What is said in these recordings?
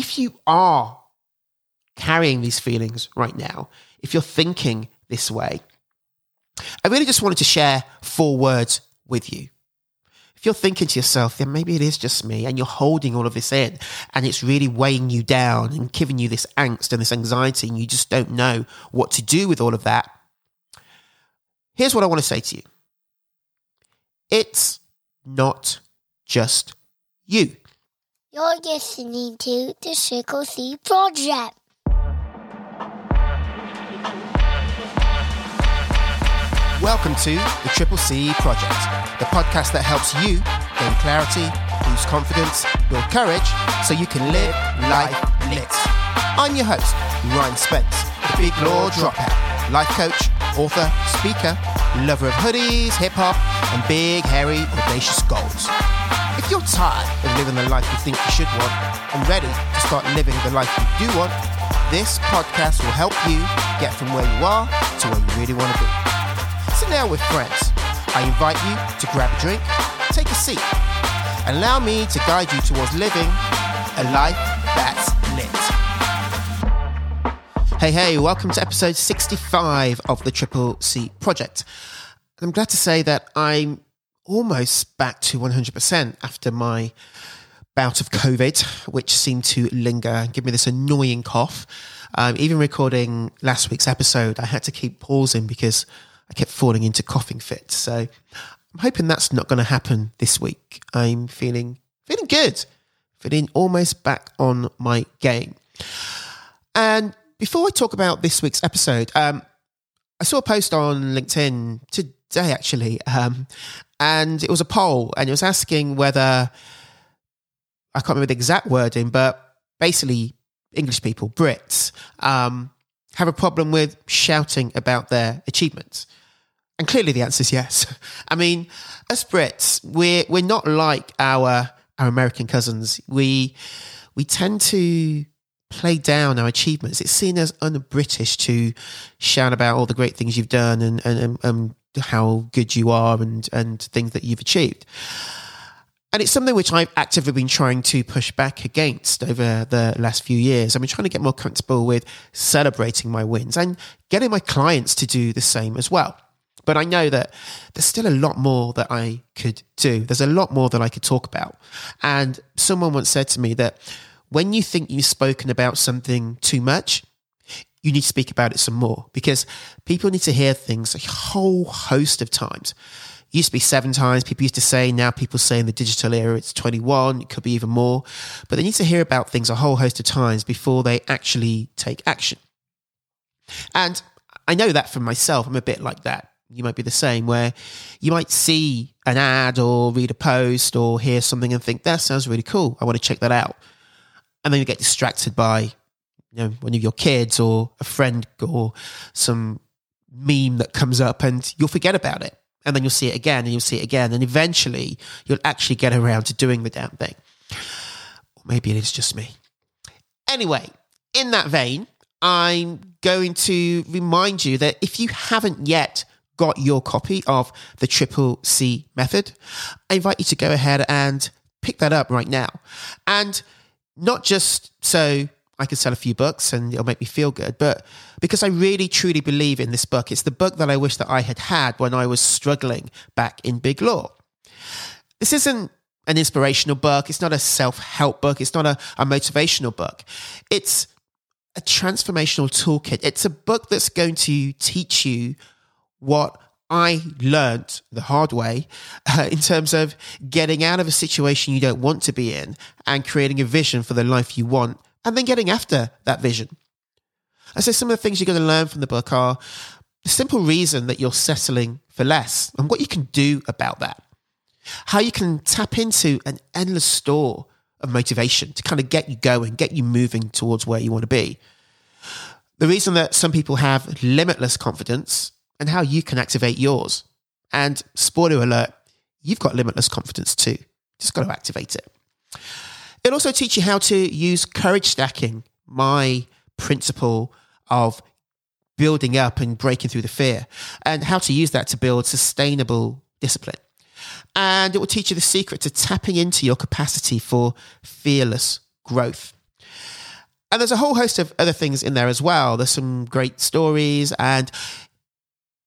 if you are carrying these feelings right now, if you're thinking this way, I really just wanted to share four words with you. If you're thinking to yourself, then maybe it is just me, and you're holding all of this in, and it's really weighing you down and giving you this angst and this anxiety, and you just don't know what to do with all of that. Here's what I want to say to you it's not just you. You're listening to the Circle C Project. Welcome to the Triple C Project, the podcast that helps you gain clarity, boost confidence, build courage, so you can live life lit. I'm your host, Ryan Spence, the big law dropout, life coach, author, speaker, lover of hoodies, hip hop, and big, hairy, audacious goals. If you're tired of living the life you think you should want and ready to start living the life you do want, this podcast will help you get from where you are to where you really want to be. Sit down with friends. I invite you to grab a drink, take a seat, and allow me to guide you towards living a life that's lit. Hey, hey, welcome to episode 65 of the Triple C Project. I'm glad to say that I'm almost back to 100% after my bout of COVID, which seemed to linger and give me this annoying cough. Um, even recording last week's episode, I had to keep pausing because I kept falling into coughing fits. So I'm hoping that's not going to happen this week. I'm feeling feeling good, feeling almost back on my game. And before I talk about this week's episode, um, I saw a post on LinkedIn today actually, um, and it was a poll, and it was asking whether I can't remember the exact wording, but basically English people, Brits, um, have a problem with shouting about their achievements. And clearly the answer is yes. I mean, as Brits, we're we're not like our our American cousins. We we tend to play down our achievements. It's seen as un-British to shout about all the great things you've done and and, and, and how good you are and and things that you've achieved. And it's something which I've actively been trying to push back against over the last few years. I've been trying to get more comfortable with celebrating my wins and getting my clients to do the same as well. But I know that there's still a lot more that I could do. There's a lot more that I could talk about. And someone once said to me that when you think you've spoken about something too much, you need to speak about it some more because people need to hear things a whole host of times. It used to be seven times. People used to say, now people say in the digital era it's 21, it could be even more. But they need to hear about things a whole host of times before they actually take action. And I know that for myself. I'm a bit like that. You might be the same, where you might see an ad or read a post or hear something and think, that sounds really cool. I want to check that out. And then you get distracted by you know, one of your kids or a friend or some meme that comes up and you'll forget about it. And then you'll see it again and you'll see it again. And eventually you'll actually get around to doing the damn thing. Or maybe it is just me. Anyway, in that vein, I'm going to remind you that if you haven't yet got your copy of the Triple C method, I invite you to go ahead and pick that up right now. And not just so I can sell a few books and it'll make me feel good, but because I really truly believe in this book. It's the book that I wish that I had had when I was struggling back in Big Law. This isn't an inspirational book. It's not a self help book. It's not a, a motivational book. It's a transformational toolkit. It's a book that's going to teach you what I learned the hard way uh, in terms of getting out of a situation you don't want to be in and creating a vision for the life you want and then getting after that vision. I say some of the things you're going to learn from the book are the simple reason that you're settling for less and what you can do about that. How you can tap into an endless store of motivation to kind of get you going, get you moving towards where you want to be. The reason that some people have limitless confidence and how you can activate yours. And spoiler alert, you've got limitless confidence too. Just got to activate it. It'll also teach you how to use courage stacking, my principle of building up and breaking through the fear, and how to use that to build sustainable discipline. And it will teach you the secret to tapping into your capacity for fearless growth. And there's a whole host of other things in there as well. There's some great stories, and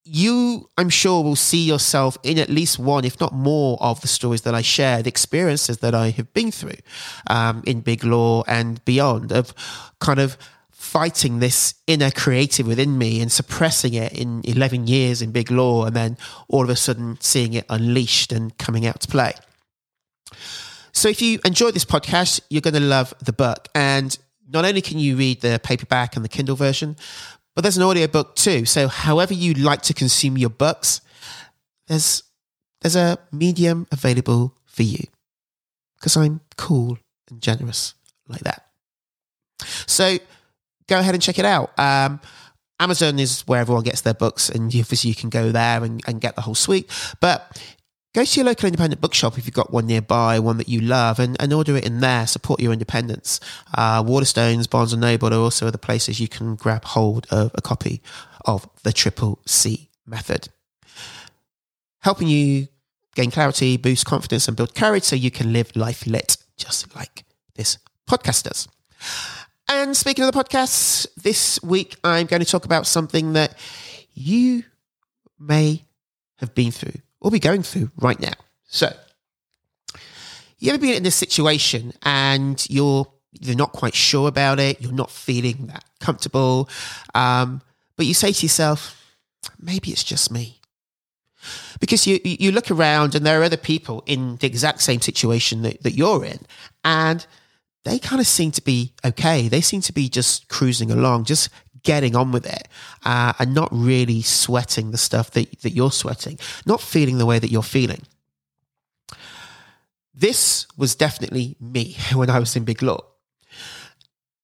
you, I'm sure, will see yourself in at least one, if not more, of the stories that I share, the experiences that I have been through um, in Big Law and beyond, of kind of fighting this inner creative within me and suppressing it in 11 years in Big Law, and then all of a sudden seeing it unleashed and coming out to play. So, if you enjoy this podcast, you're going to love the book. And not only can you read the paperback and the Kindle version, but there's an audiobook too. So however you like to consume your books, there's there's a medium available for you. Because I'm cool and generous like that. So go ahead and check it out. Um, Amazon is where everyone gets their books, and obviously you can go there and, and get the whole suite. But Go to your local independent bookshop if you've got one nearby, one that you love, and, and order it in there. Support your independence. Uh, Waterstones, Barnes and Noble are also the places you can grab hold of a copy of the Triple C Method, helping you gain clarity, boost confidence, and build courage so you can live life lit, just like this podcast does. And speaking of the podcasts, this week I'm going to talk about something that you may have been through or be going through right now. So, you ever been in this situation and you're you're not quite sure about it, you're not feeling that comfortable, um, but you say to yourself, maybe it's just me. Because you you look around and there are other people in the exact same situation that, that you're in, and they kind of seem to be okay. They seem to be just cruising along, just getting on with it uh, and not really sweating the stuff that, that you're sweating, not feeling the way that you're feeling. This was definitely me when I was in Big Law.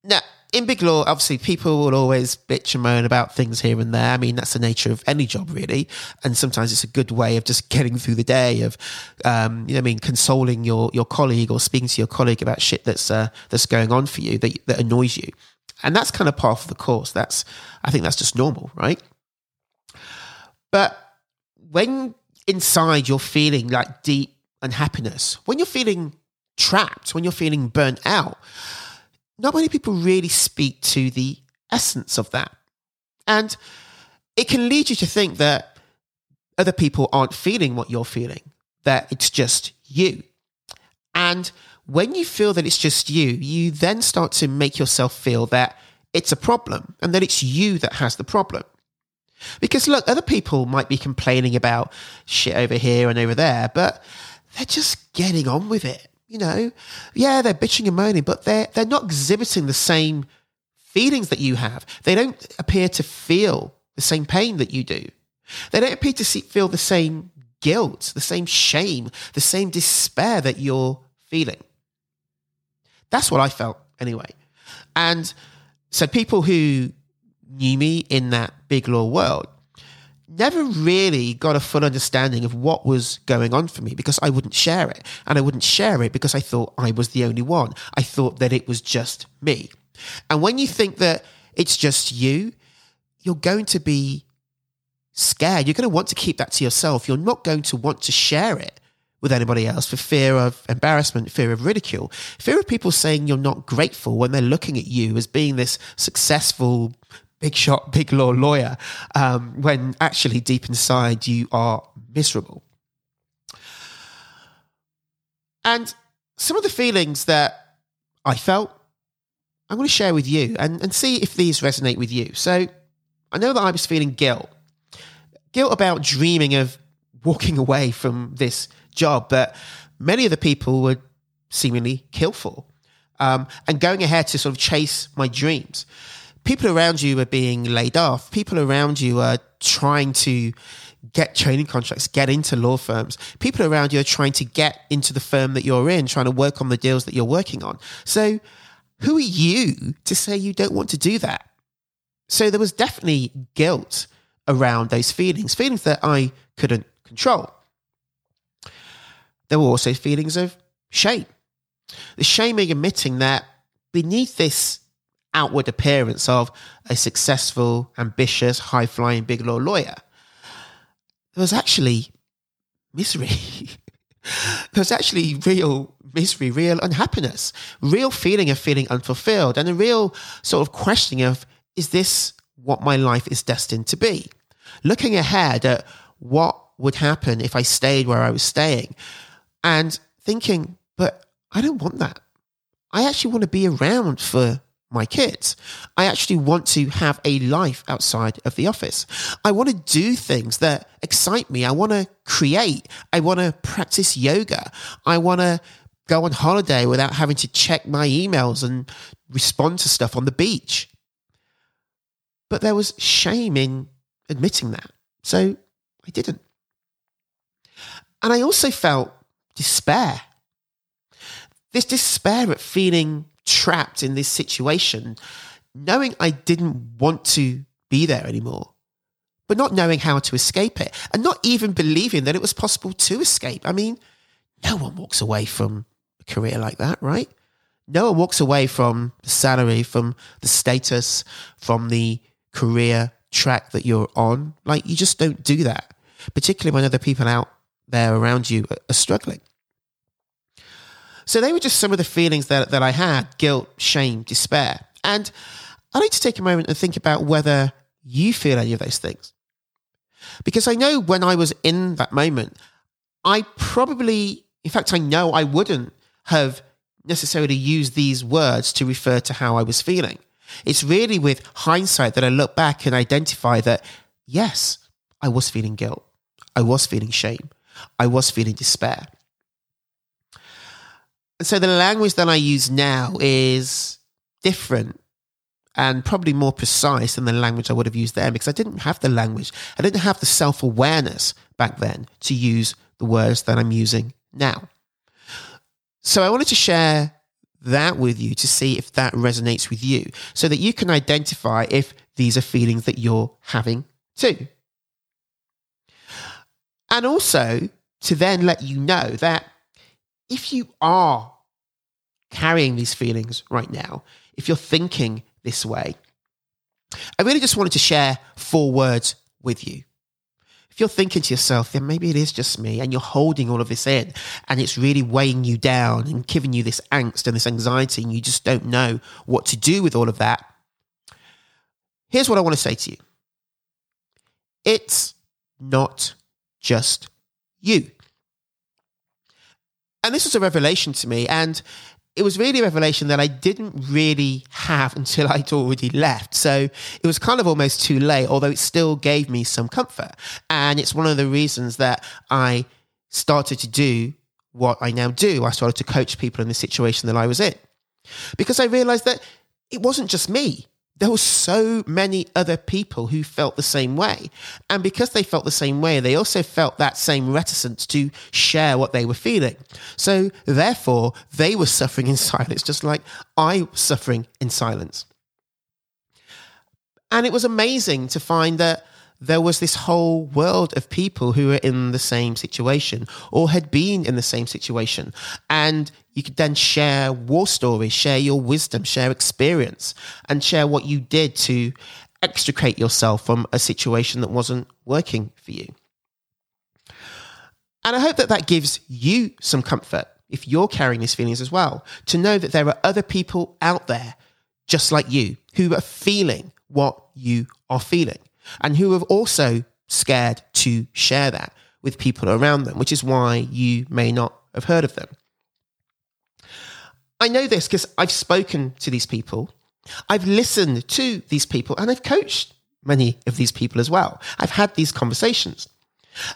Now, in Big Law, obviously, people will always bitch and moan about things here and there. I mean, that's the nature of any job, really. And sometimes it's a good way of just getting through the day, of, um, you know, I mean, consoling your your colleague or speaking to your colleague about shit that's uh, that's going on for you that that annoys you. And that's kind of part of the course. That's, I think that's just normal, right? But when inside you're feeling like deep unhappiness, when you're feeling trapped, when you're feeling burnt out, not many people really speak to the essence of that. And it can lead you to think that other people aren't feeling what you're feeling, that it's just you. And when you feel that it's just you, you then start to make yourself feel that it's a problem and that it's you that has the problem. Because look, other people might be complaining about shit over here and over there, but they're just getting on with it. You know, yeah, they're bitching and moaning, but they're they're not exhibiting the same feelings that you have. They don't appear to feel the same pain that you do. They don't appear to see, feel the same guilt, the same shame, the same despair that you're feeling. That's what I felt anyway. And so people who knew me in that big law world never really got a full understanding of what was going on for me because I wouldn't share it. And I wouldn't share it because I thought I was the only one. I thought that it was just me. And when you think that it's just you, you're going to be scared. You're going to want to keep that to yourself. You're not going to want to share it with anybody else for fear of embarrassment, fear of ridicule, fear of people saying you're not grateful when they're looking at you as being this successful, big shot, big law lawyer, um, when actually deep inside you are miserable. And some of the feelings that I felt, I'm going to share with you and, and see if these resonate with you. So I know that I was feeling guilt guilt about dreaming of walking away from this job that many of the people were seemingly killed for, um, and going ahead to sort of chase my dreams. People around you are being laid off. People around you are trying to get training contracts, get into law firms. People around you are trying to get into the firm that you're in, trying to work on the deals that you're working on. So, who are you to say you don't want to do that? So, there was definitely guilt around those feelings, feelings that I couldn't control. There were also feelings of shame. The shaming admitting that beneath this outward appearance of a successful, ambitious, high flying big law lawyer, there was actually misery. there's actually real misery, real unhappiness, real feeling of feeling unfulfilled, and a real sort of questioning of is this what my life is destined to be? Looking ahead at what would happen if I stayed where I was staying and thinking, but I don't want that. I actually want to be around for my kids. I actually want to have a life outside of the office. I want to do things that excite me. I want to create. I want to practice yoga. I want to go on holiday without having to check my emails and respond to stuff on the beach. But there was shame in admitting that. So I didn't. And I also felt despair. This despair at feeling trapped in this situation, knowing I didn't want to be there anymore, but not knowing how to escape it and not even believing that it was possible to escape. I mean, no one walks away from a career like that, right? No one walks away from the salary, from the status, from the career track that you're on. Like, you just don't do that, particularly when other people out there around you are struggling. So they were just some of the feelings that, that I had guilt, shame, despair. And I'd like to take a moment and think about whether you feel any of those things. Because I know when I was in that moment, I probably, in fact, I know I wouldn't have necessarily used these words to refer to how I was feeling. It's really with hindsight that I look back and identify that, yes, I was feeling guilt. I was feeling shame. I was feeling despair so the language that I use now is different and probably more precise than the language I would have used then because I didn't have the language. I didn't have the self awareness back then to use the words that I'm using now. So I wanted to share that with you to see if that resonates with you so that you can identify if these are feelings that you're having too. And also to then let you know that if you are carrying these feelings right now, if you're thinking this way, I really just wanted to share four words with you. If you're thinking to yourself, then maybe it is just me, and you're holding all of this in, and it's really weighing you down and giving you this angst and this anxiety, and you just don't know what to do with all of that. Here's what I want to say to you it's not just you. And this was a revelation to me. And it was really a revelation that I didn't really have until I'd already left. So it was kind of almost too late, although it still gave me some comfort. And it's one of the reasons that I started to do what I now do. I started to coach people in the situation that I was in because I realized that it wasn't just me there were so many other people who felt the same way. And because they felt the same way, they also felt that same reticence to share what they were feeling. So therefore, they were suffering in silence, just like I was suffering in silence. And it was amazing to find that there was this whole world of people who were in the same situation or had been in the same situation. And you could then share war stories, share your wisdom, share experience, and share what you did to extricate yourself from a situation that wasn't working for you. And I hope that that gives you some comfort if you're carrying these feelings as well, to know that there are other people out there just like you who are feeling what you are feeling and who have also scared to share that with people around them, which is why you may not have heard of them. I know this because I've spoken to these people, I've listened to these people, and I've coached many of these people as well. I've had these conversations.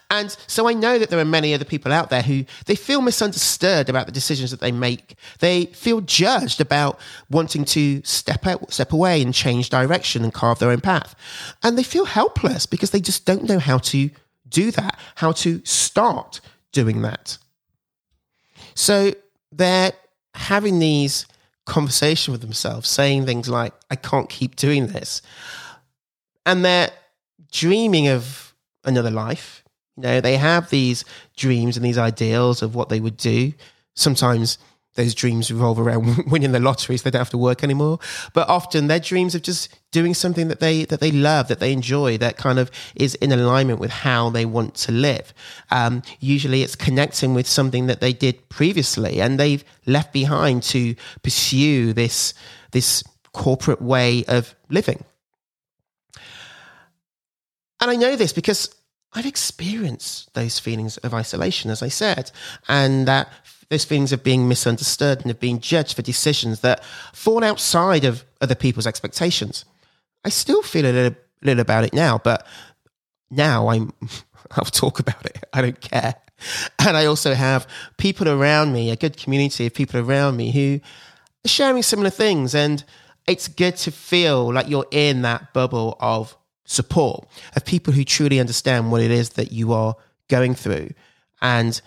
And so I know that there are many other people out there who they feel misunderstood about the decisions that they make. They feel judged about wanting to step out, step away and change direction and carve their own path. And they feel helpless because they just don't know how to do that, how to start doing that. So they're having these conversation with themselves, saying things like, I can't keep doing this. And they're dreaming of another life you know, they have these dreams and these ideals of what they would do. Sometimes those dreams revolve around winning the lottery so they don't have to work anymore. But often their dreams of just doing something that they that they love, that they enjoy, that kind of is in alignment with how they want to live. Um, usually it's connecting with something that they did previously and they've left behind to pursue this this corporate way of living. And I know this because I've experienced those feelings of isolation, as I said, and that those feelings of being misunderstood and of being judged for decisions that fall outside of other people's expectations. I still feel a little, little about it now, but now I'm, I'll talk about it. I don't care. And I also have people around me, a good community of people around me who are sharing similar things. And it's good to feel like you're in that bubble of support, of people who truly understand what it is that you are going through and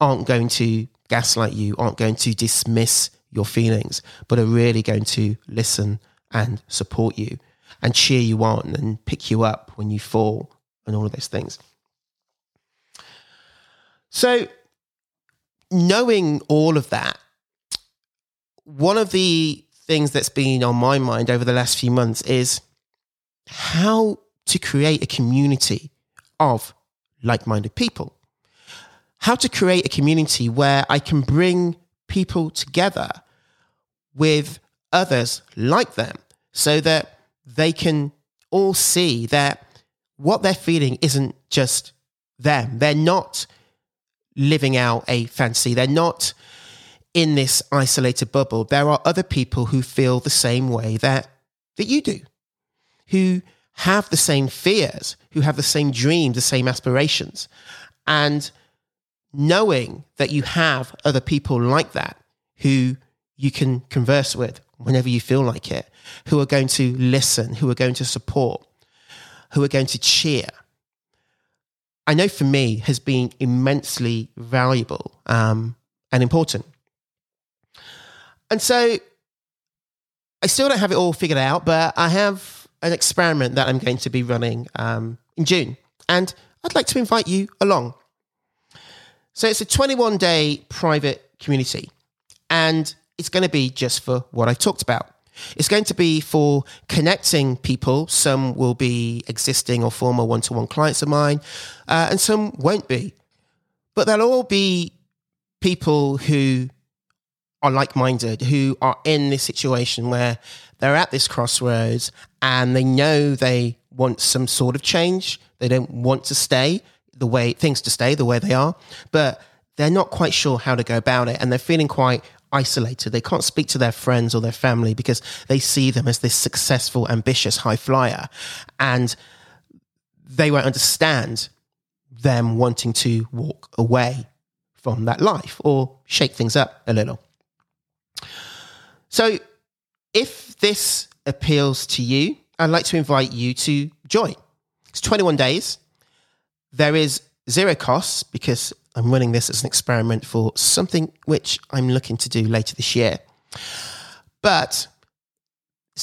aren't going to gaslight you, aren't going to dismiss your feelings, but are really going to listen and support you and cheer you on and pick you up when you fall and all of those things. So, knowing all of that, one of the things that's been on my mind over the last few months is how to create a community of like minded people. How to create a community where I can bring people together with others like them so that they can all see that what they're feeling isn't just them. They're not living out a fantasy. They're not in this isolated bubble. There are other people who feel the same way that, that you do who have the same fears, who have the same dreams, the same aspirations. And knowing that you have other people like that who you can converse with whenever you feel like it, who are going to listen, who are going to support, who are going to cheer. I know for me has been immensely valuable um, and important. And so I still don't have it all figured out, but I have an experiment that I'm going to be running um, in June. And I'd like to invite you along. So it's a 21 day private community, and it's going to be just for what I talked about. It's going to be for connecting people. Some will be existing or former one to one clients of mine, uh, and some won't be. But they'll all be people who are like minded, who are in this situation where they're at this crossroads and they know they want some sort of change. They don't want to stay the way things to stay the way they are, but they're not quite sure how to go about it and they're feeling quite isolated. They can't speak to their friends or their family because they see them as this successful, ambitious high flyer and they won't understand them wanting to walk away from that life or shake things up a little. So if this appeals to you, I'd like to invite you to join. It's 21 days. There is zero costs because I'm running this as an experiment for something which I'm looking to do later this year. But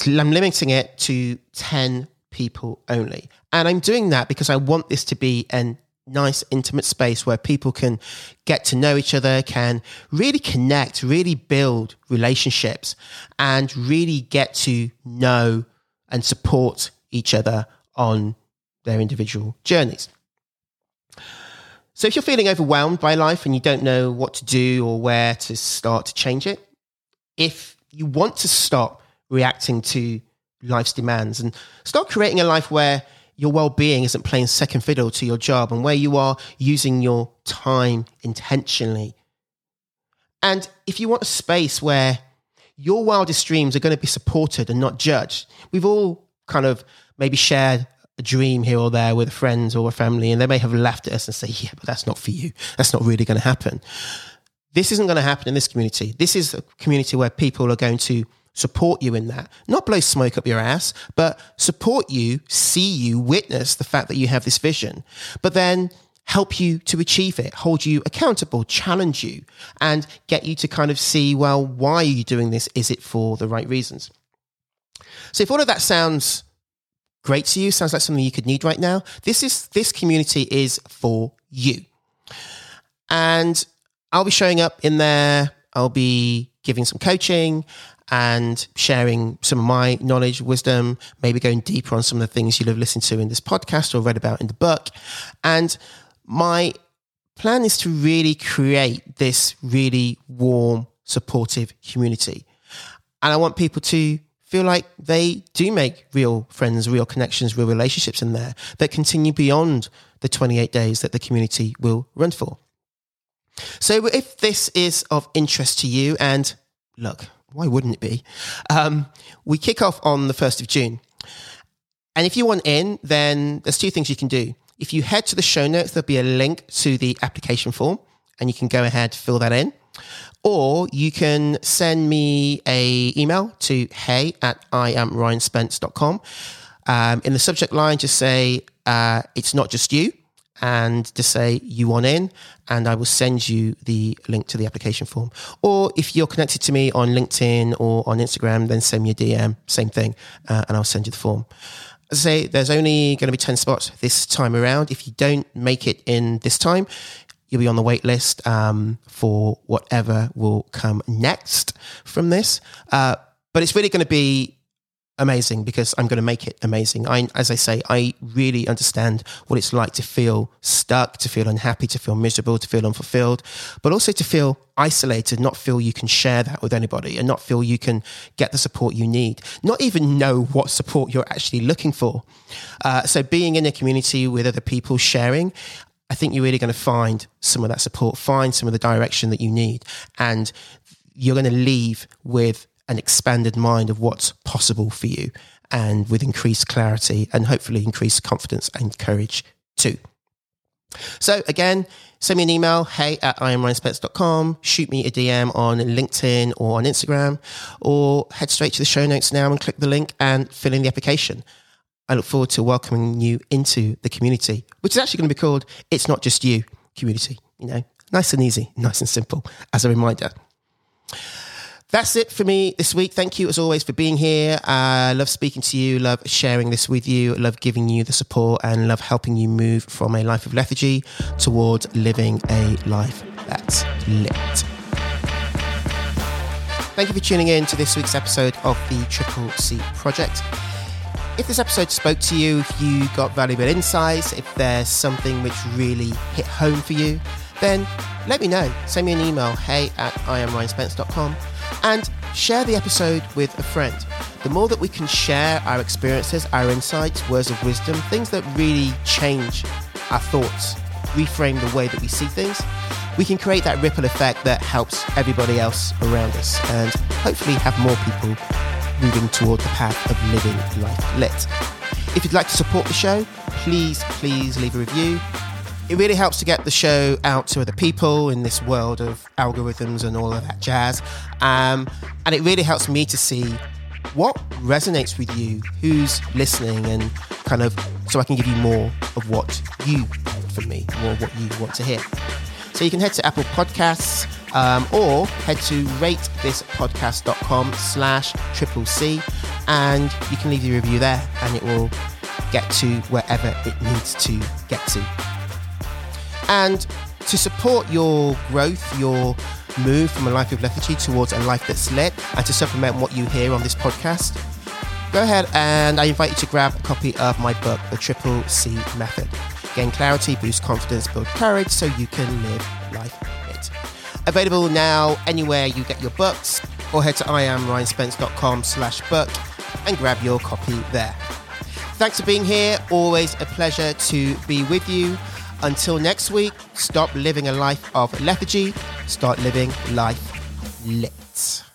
I'm limiting it to 10 people only. And I'm doing that because I want this to be an nice, intimate space where people can get to know each other, can really connect, really build relationships, and really get to know and support each other on their individual journeys. So, if you're feeling overwhelmed by life and you don't know what to do or where to start to change it, if you want to stop reacting to life's demands and start creating a life where your well-being isn't playing second fiddle to your job and where you are using your time intentionally. And if you want a space where your wildest dreams are going to be supported and not judged, we've all kind of maybe shared a dream here or there with a friend or a family, and they may have laughed at us and say, Yeah, but that's not for you. That's not really going to happen. This isn't going to happen in this community. This is a community where people are going to support you in that. Not blow smoke up your ass, but support you, see you, witness the fact that you have this vision, but then help you to achieve it, hold you accountable, challenge you, and get you to kind of see, well, why are you doing this? Is it for the right reasons? So if all of that sounds great to you, sounds like something you could need right now, this is this community is for you. And I'll be showing up in there I'll be giving some coaching and sharing some of my knowledge, wisdom, maybe going deeper on some of the things you'll have listened to in this podcast or read about in the book. And my plan is to really create this really warm, supportive community. And I want people to feel like they do make real friends, real connections, real relationships in there that continue beyond the 28 days that the community will run for. So if this is of interest to you, and look, why wouldn't it be? Um, we kick off on the 1st of June. And if you want in, then there's two things you can do. If you head to the show notes, there'll be a link to the application form and you can go ahead, fill that in. Or you can send me a email to hey at iamryanspence.com. Um, in the subject line, just say, uh, it's not just you and to say you want in, and I will send you the link to the application form. Or if you're connected to me on LinkedIn or on Instagram, then send me a DM, same thing, uh, and I'll send you the form. As I say, there's only going to be 10 spots this time around. If you don't make it in this time, you'll be on the wait list um, for whatever will come next from this. Uh, but it's really going to be amazing because I'm going to make it amazing. I, as I say, I really understand what it's like to feel stuck, to feel unhappy, to feel miserable, to feel unfulfilled, but also to feel isolated, not feel you can share that with anybody and not feel you can get the support you need, not even know what support you're actually looking for. Uh, so being in a community with other people sharing, I think you're really going to find some of that support, find some of the direction that you need, and you're going to leave with an expanded mind of what's possible for you and with increased clarity and hopefully increased confidence and courage too. So again, send me an email, hey at iamryanspence.com, shoot me a DM on LinkedIn or on Instagram, or head straight to the show notes now and click the link and fill in the application. I look forward to welcoming you into the community, which is actually going to be called It's Not Just You Community. You know, nice and easy, nice and simple as a reminder. That's it for me this week. Thank you as always for being here. I uh, love speaking to you, love sharing this with you, love giving you the support, and love helping you move from a life of lethargy towards living a life that's lit. Thank you for tuning in to this week's episode of the Triple C Project. If this episode spoke to you, if you got valuable insights, if there's something which really hit home for you, then let me know. Send me an email, hey at iamryanspence.com and share the episode with a friend. The more that we can share our experiences, our insights, words of wisdom, things that really change our thoughts, reframe the way that we see things, we can create that ripple effect that helps everybody else around us and hopefully have more people moving toward the path of living life lit. If you'd like to support the show, please, please leave a review it really helps to get the show out to other people in this world of algorithms and all of that jazz. Um, and it really helps me to see what resonates with you, who's listening, and kind of so I can give you more of what you want from me, more what you want to hear. So you can head to Apple Podcasts um, or head to ratethispodcast.com slash triple C and you can leave your review there and it will get to wherever it needs to get to. And to support your growth, your move from a life of lethargy towards a life that's lit, and to supplement what you hear on this podcast, go ahead and I invite you to grab a copy of my book, The Triple C Method. Gain clarity, boost confidence, build courage so you can live life lit. Available now anywhere you get your books, or head to iamryanspence.com slash book and grab your copy there. Thanks for being here. Always a pleasure to be with you. Until next week, stop living a life of lethargy, start living life lit.